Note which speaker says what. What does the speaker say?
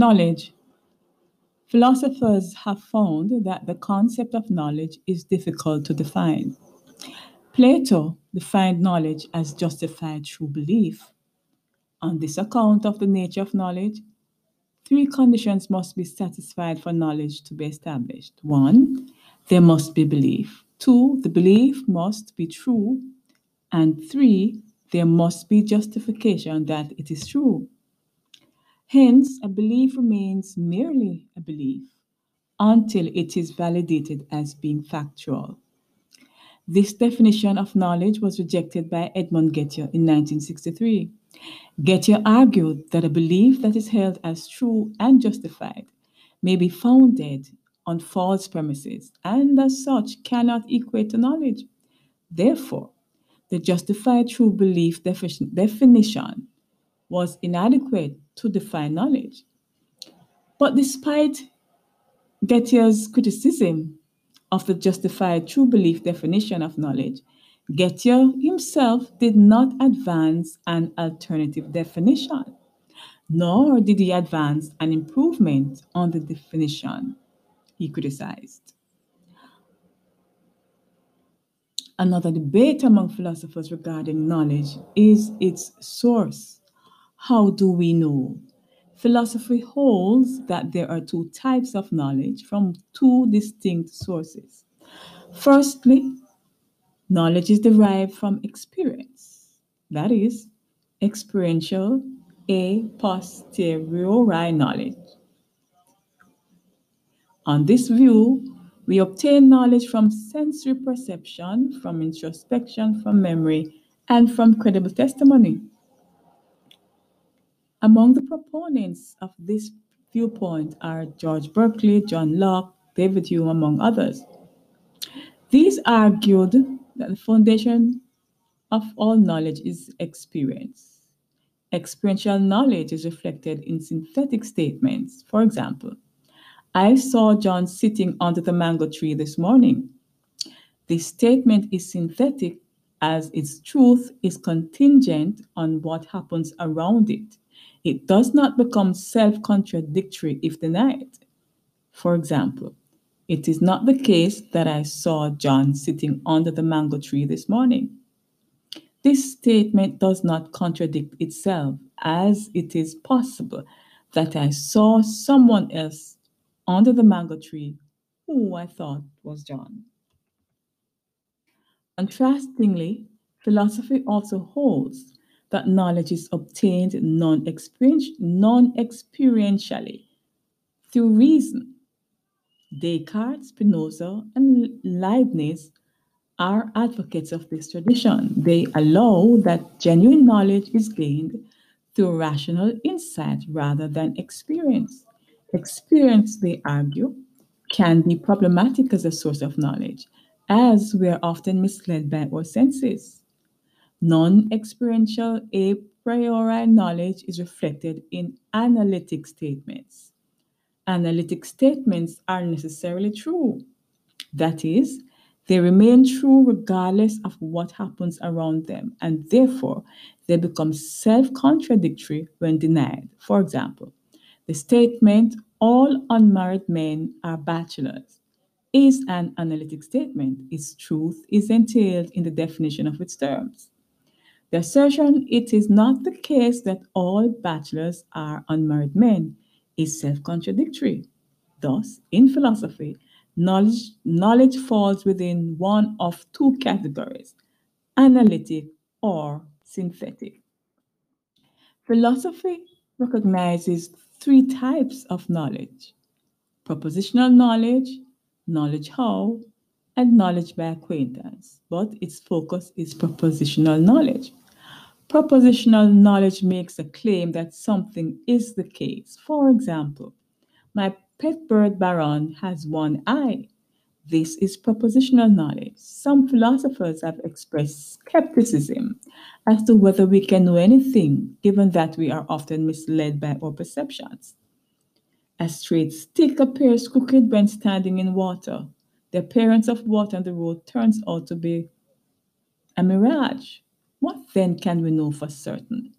Speaker 1: Knowledge. Philosophers have found that the concept of knowledge is difficult to define. Plato defined knowledge as justified true belief. On this account of the nature of knowledge, three conditions must be satisfied for knowledge to be established. One, there must be belief. Two, the belief must be true. And three, there must be justification that it is true. Hence, a belief remains merely a belief until it is validated as being factual. This definition of knowledge was rejected by Edmund Gettier in 1963. Gettier argued that a belief that is held as true and justified may be founded on false premises and, as such, cannot equate to knowledge. Therefore, the justified true belief defi- definition was inadequate to define knowledge. But despite Gettier's criticism of the justified true belief definition of knowledge, Gettier himself did not advance an alternative definition, nor did he advance an improvement on the definition he criticized. Another debate among philosophers regarding knowledge is its source. How do we know? Philosophy holds that there are two types of knowledge from two distinct sources. Firstly, knowledge is derived from experience, that is, experiential a posteriori knowledge. On this view, we obtain knowledge from sensory perception, from introspection, from memory, and from credible testimony. Among the proponents of this viewpoint are George Berkeley, John Locke, David Hume, among others. These argued that the foundation of all knowledge is experience. Experiential knowledge is reflected in synthetic statements. For example, I saw John sitting under the mango tree this morning. This statement is synthetic as its truth is contingent on what happens around it. It does not become self contradictory if denied. For example, it is not the case that I saw John sitting under the mango tree this morning. This statement does not contradict itself, as it is possible that I saw someone else under the mango tree who I thought was John. Contrastingly, philosophy also holds that knowledge is obtained non experientially through reason. Descartes, Spinoza, and Leibniz are advocates of this tradition. They allow that genuine knowledge is gained through rational insight rather than experience. Experience, they argue, can be problematic as a source of knowledge, as we are often misled by our senses. Non experiential a priori knowledge is reflected in analytic statements. Analytic statements are necessarily true. That is, they remain true regardless of what happens around them, and therefore they become self contradictory when denied. For example, the statement, all unmarried men are bachelors, is an analytic statement. Its truth is entailed in the definition of its terms. The assertion it is not the case that all bachelors are unmarried men is self contradictory. Thus, in philosophy, knowledge, knowledge falls within one of two categories analytic or synthetic. Philosophy recognizes three types of knowledge propositional knowledge, knowledge how, and knowledge by acquaintance, but its focus is propositional knowledge. Propositional knowledge makes a claim that something is the case. For example, my pet bird Baron has one eye. This is propositional knowledge. Some philosophers have expressed skepticism as to whether we can know anything, given that we are often misled by our perceptions. A straight stick appears crooked when standing in water. The appearance of water on the road turns out to be a mirage. What then can we know for certain?